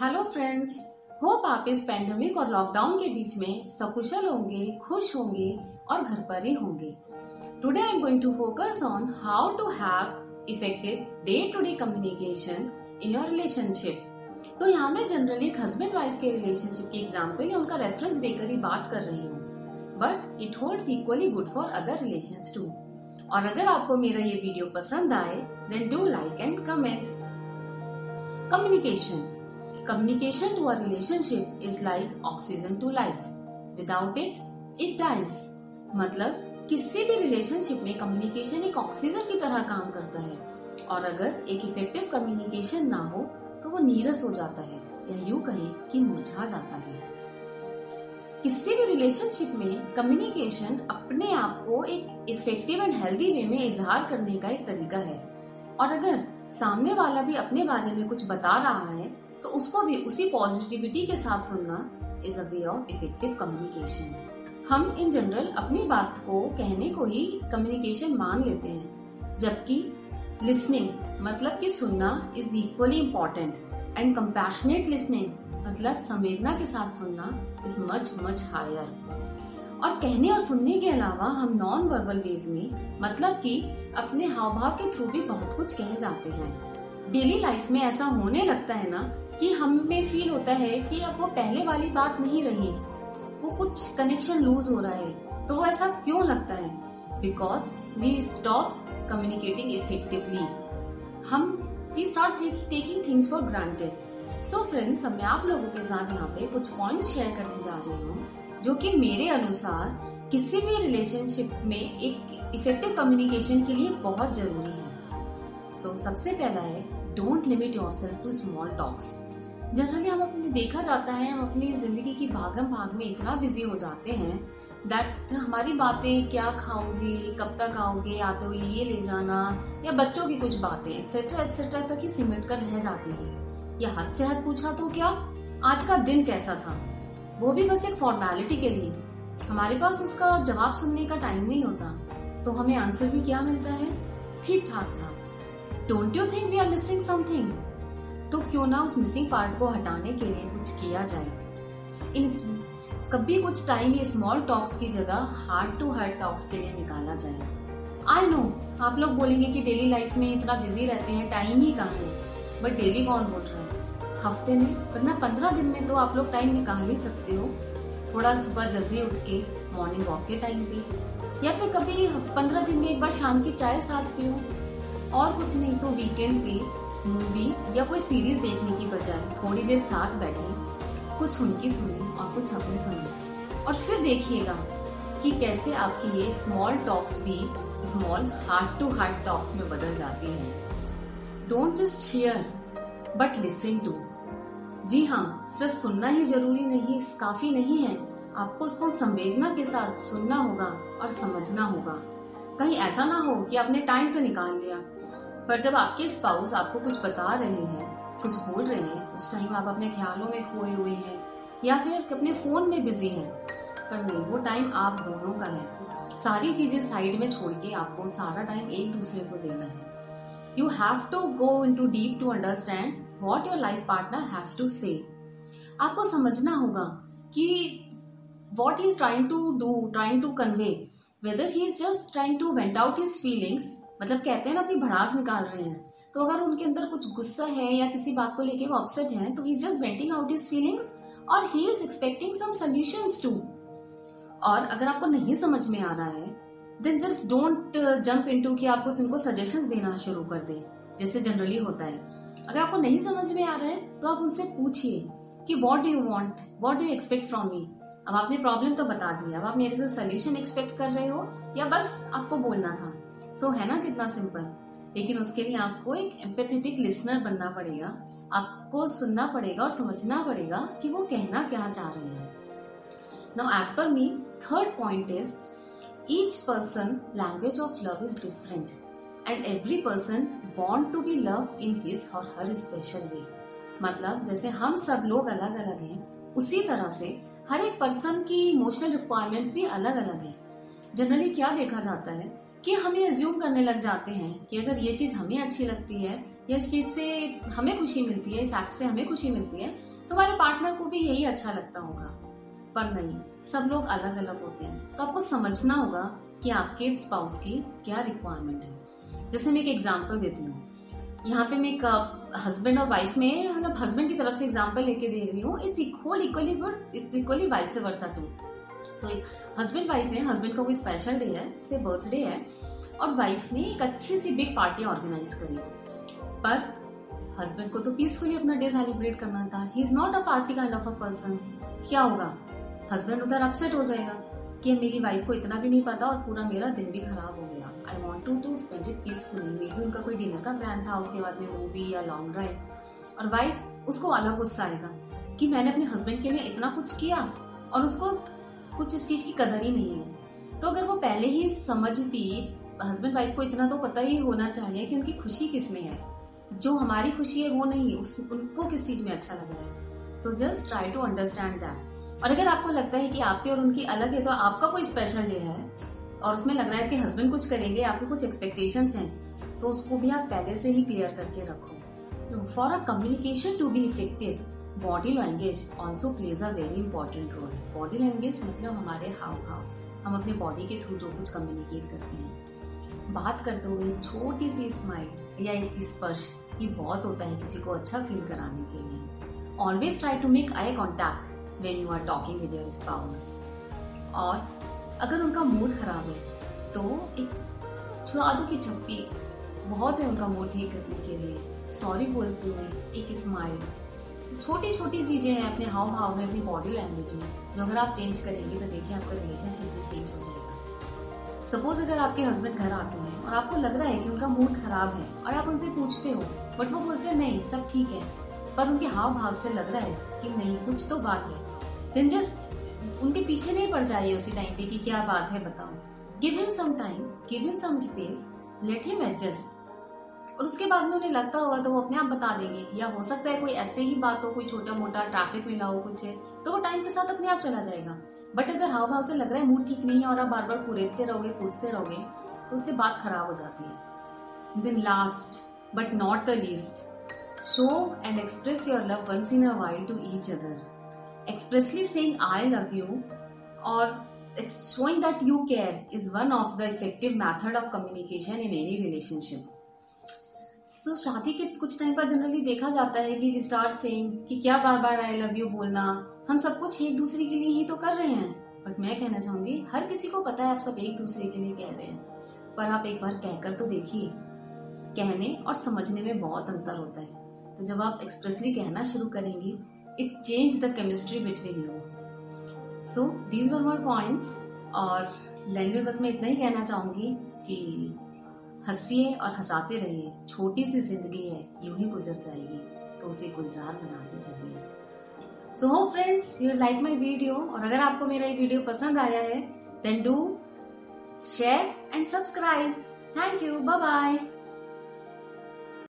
Hello friends hope आप इस pandemic और लॉकडाउन के बीच में सकुशल होंगे, खुश होंगे और घर पर ही होंगे। Today I am going to focus on how to have effective day to day communication in your relationship तो यहाँ मैं जनरली एक हस्बैंड वाइफ के रिलेशनशिप की एग्ज़ाम्पल या उनका रेफरेंस देकर ही बात कर रही हूँ। But it holds equally good for other relation too और अगर आपको मेरा ये वीडियो पसंद आए then do like and comment communication Communication to a relationship is like oxygen to life. Without it, it dies. मतलब किसी भी रिलेशनशिप में कम्युनिकेशन एक ऑक्सीजन की तरह काम करता है और अगर एक इफ़ेक्टिव कम्युनिकेशन ना हो तो वो नीरस हो जाता है या यूँ कहें कि मुरझा जाता है किसी भी रिलेशनशिप में कम्युनिकेशन अपने आप को एक इफ़ेक्टिव एंड हेल्दी वे में इजहार करने का एक तरीका है और अगर सामने वाला भी अपने बारे में कुछ बता रहा है तो उसको भी उसी पॉजिटिविटी के साथ सुनना is a way of effective communication हम इन जनरल अपनी बात को कहने को ही कम्युनिकेशन मान लेते हैं, जबकि लिसनिंग मतलब कि सुनना is equally important and compassionate listening मतलब संवेदना के साथ सुनना इज़ मच मच हायर और कहने और सुनने के अलावा हम नॉन वर्बल वेज में मतलब कि अपने हाव भाव के थ्रू भी बहुत कुछ कह जाते हैं। डेली लाइफ में ऐसा होने लगता है ना कि हमें फील होता है कि अब वो पहले वाली बात नहीं रही। वो कुछ कनेक्शन लूज हो रहा है। तो वो ऐसा क्यों लगता है? Because we stop communicating effectively हम we start taking things for granted so friends मैं आप लोगों के साथ यहाँ पे कुछ पॉइंट्स शेयर करने जा रही हूँ जो कि मेरे अनुसार किसी भी रिलेशनशिप में एक इफ़ेक्टिव कम्युनिकेशन के लिए बहुत ज़रूरी है। सो so, सबसे पहला है don't limit yourself to small talks generally हम अपने देखा जाता है, हम अपनी ज़िंदगी की भागम भाग में इतना बिज़ी हो जाते हैं दैट हमारी बातें क्या खाओगे, कब तक आओगे आते हुए ये ले जाना, या बच्चों की कुछ बातें एक्सेट्रा एक्सेट्रा तक ही सिमट कर रह जाती हैं। या हद से हद पूछा तो क्या, आज का दिन कैसा था? वो भी बस एक फॉर्मेलिटी के लिए। हमारे पास उसका जवाब सुनने का टाइम नहीं होता। तो हमें आंसर भी क्या मिलता है? ठीक ठाक था। Don't you think we are missing something तो क्यों ना उस मिसिंग पार्ट को हटाने के लिए कुछ किया जाए। इन कभी कुछ टाइम ये स्मॉल टॉक्स की जगह हार्ट टू हार्ट टॉक्स के लिए निकाला जाए। आई नो आप लोग बोलेंगे कि डेली लाइफ में इतना बिज़ी रहते हैं टाइम ही कहाँ है? बट डेली कौन बोल रहा है? हफ़्ते में? वरना पंद्रह दिन में तो आप लोग टाइम निकाल ही सकते हो। थोड़ा सुबह जल्दी उठ के मॉर्निंग वॉक के टाइम पे। या फिर कभी पंद्रह दिन में एक बार शाम की चाय साथ पियो। और कुछ नहीं तो वीकेंड पे मूवी या कोई सीरीज़ देखने की बजाय थोड़ी देर साथ बैठे, कुछ उनकी सुने और कुछ अपनी सुने। और फिर देखिएगा कि कैसे आपकी ये स्मॉल टॉक्स भी small heart to heart talks में बदल जाती हैं। Don't just hear but listen to जी हाँ सिर्फ़ सुनना ही ज़रूरी नहीं, काफ़ी नहीं है। आपको उसको संवेदना के साथ सुनना होगा और समझना होगा। कहीं ऐसा ना हो कि आपने टाइम तो निकाल लिया। पर जब आपके स्पाउस आपको कुछ बता रहे हैं, कुछ बोल रहे हैं, उस टाइम आप अपने ख्यालों में खोए हुए हैं या फिर अपने फ़ोन में बिज़ी हैं, पर नहीं, वो टाइम आप दोनों का है। सारी चीज़ें साइड में छोड़ के आपको सारा टाइम एक दूसरे को देना है। You have to go into deep to understand what your life partner has to say आपको समझना होगा कि what he is trying to do trying to convey whether he is just trying to vent out his feelings मतलब कहते हैं ना, अपनी भड़ास निकाल रहे हैं। तो अगर उनके अंदर कुछ गुस्सा है या किसी बात को लेके वो अपसेट है तो he is just venting out his feelings और he is expecting some solutions too और अगर आपको नहीं समझ में आ रहा है then just don't jump into कि आप कुछ उनको सजेशंस देना शुरू कर दें, जैसे जनरली होता है। अगर आपको नहीं समझ में आ रहा है तो आप उनसे पूछिए कि what do you want what do you expect from me अब आपने प्रॉब्लम तो बता दी अब आप मेरे से सोल्यूशन एक्सपेक्ट कर रहे हो, या बस आपको बोलना था। सो so, है ना कितना सिंपल लेकिन उसके लिए आपको एक एम्पेथेटिक लिसनर बनना पड़ेगा। आपको सुनना पड़ेगा और समझना पड़ेगा कि वो कहना क्या चाह रहे हैं। Now as per me third point is each person language of love is different and every person want to be love in his or her special वे मतलब जैसे हम सब लोग अलग अलग हैं उसी तरह से हर एक पर्सन की इमोशनल रिक्वायरमेंट्स भी अलग अलग हैं। जनरली क्या देखा जाता है? कि हम ये एज्यूम करने लग जाते हैं कि अगर ये चीज़ हमें अच्छी लगती है, या इस चीज़ से हमें खुशी मिलती है, इस एक्ट से हमें खुशी मिलती है तुम्हारे पार्टनर को भी यही अच्छा लगता होगा। पर नहीं, सब लोग अलग अलग होते हैं। तो आपको समझना होगा कि आपके स्पाउस की क्या रिक्वायरमेंट है। जैसे मैं एक एग्जांपल देती हूँ। यहाँ पे मैं एक हस्बैंड और वाइफ में मतलब हस्बैंड की तरफ़ से एग्ज़ाम्पल लेके दे रही हूँ it's equal equally good it's equally vice versa too तो एक हस्बैंड वाइफ है हस्बैंड का कोई स्पेशल डे है से बर्थडे है, और वाइफ ने एक अच्छी सी बिग पार्टी ऑर्गेनाइज करी। पर हस्बैंड को तो पीसफुली अपना डे सेलिब्रेट करना था। He is not a party kind of a person क्या होगा? हस्बैंड उधर अपसेट हो जाएगा कि मेरी वाइफ को इतना भी नहीं पता और पूरा मेरा दिन भी खराब हो गया। I want to to spend it peacefully maybe उनका कोई डिनर का प्लान था, उसके बाद में मूवी या लॉन्ग ड्राइव और वाइफ उसको अलग गुस्सा आएगा कि मैंने अपने हस्बैंड के लिए इतना कुछ किया और उसको कुछ इस चीज़ की कदर ही नहीं है। तो अगर वो पहले ही समझती हस्बैंड वाइफ को इतना तो पता ही होना चाहिए कि उनकी खुशी किसमें है। जो हमारी खुशी है, वो नहीं, उस, उनको किस चीज़ में अच्छा लग रहा है? तो just try to understand that और अगर आपको लगता है कि आपके और उनकी अलग है तो आपका कोई स्पेशल डे है, और उसमें लग रहा है कि हस्बैंड कुछ करेंगे, आपके कुछ एक्सपेक्टेशंस हैं तो उसको भी आप पहले से ही क्लियर करके रखो। For a communication to be effective body language also plays a very important role body language मतलब हमारे हाव भाव। हम अपने बॉडी के थ्रू जो कुछ कम्युनिकेट करते हैं। बात करते हुए छोटी सी स्माइल या एक स्पर्श ये बहुत होता है किसी को अच्छा फील कराने के लिए। Always try to make eye contact when you are talking with your spouse और अगर उनका मूड खराब है तो एक छुआ दो की छप्पी बहुत है उनका मूड ठीक करने के लिए। सॉरी बोलते हुए एक स्माइल छोटी छोटी चीज़ें हैं अपने हाव भाव में, अपनी बॉडी लैंग्वेज में। जो अगर आप चेंज करेंगे तो देखिए आपका रिलेशनशिप भी चेंज हो जाएगा। सपोज़ अगर आपके हस्बैंड घर आते हैं और आपको लग रहा है कि उनका मूड खराब है और आप उनसे पूछते हो बट वो बोलते हैं, नहीं, सब ठीक है। पर उनके हाव भाव से लग रहा है कि नहीं, कुछ तो बात है। देन जस्ट उनके पीछे नहीं पड़ जाइए उसी टाइम पे कि क्या बात है, बताओ। Give him some time give him some space let him adjust और उसके बाद में उन्हें लगता होगा तो वो अपने आप बता देंगे। या हो सकता है कोई ऐसे ही बात हो, कोई छोटा मोटा ट्रैफ़िक मिला हो कुछ है तो वो टाइम के साथ अपने आप चला जाएगा। बट अगर हाव भाव से लग रहा है मूड ठीक नहीं है और आप बार बार पुरेदते रहोगे, पूछते रहोगे तो उससे बात खराब हो जाती है। Then last but not the least show and express your love once in a while to each other expressly saying I love you और showing that you care is one of the effective method of communication in any relationship. तो शादी के कुछ time पर generally देखा जाता है कि स्टार्ट सेइंग कि क्या बार बार आई लव यू बोलना। हम सब कुछ एक दूसरे के लिए ही तो कर रहे हैं। बट मैं कहना चाहूँगी, हर किसी को पता है आप सब एक दूसरे के लिए कह रहे हैं। पर आप एक बार कहकर तो देखिए, कहने और समझने में बहुत अंतर होता है। तो जब आप एक्सप्रेसली कहना शुरू करेंगी it change the chemistry between you so these were more points और लैंग्वेज बस मैं इतना ही कहना चाहूँगी कि हंसिए और हंसाते रहिए। छोटी सी ज़िंदगी है, यूँ ही गुजर जाएगी तो उसे गुलजार बनाते चलिए सो हो friends you like my video और अगर आपको मेरा ये वीडियो पसंद आया है then do share and subscribe thank you bye bye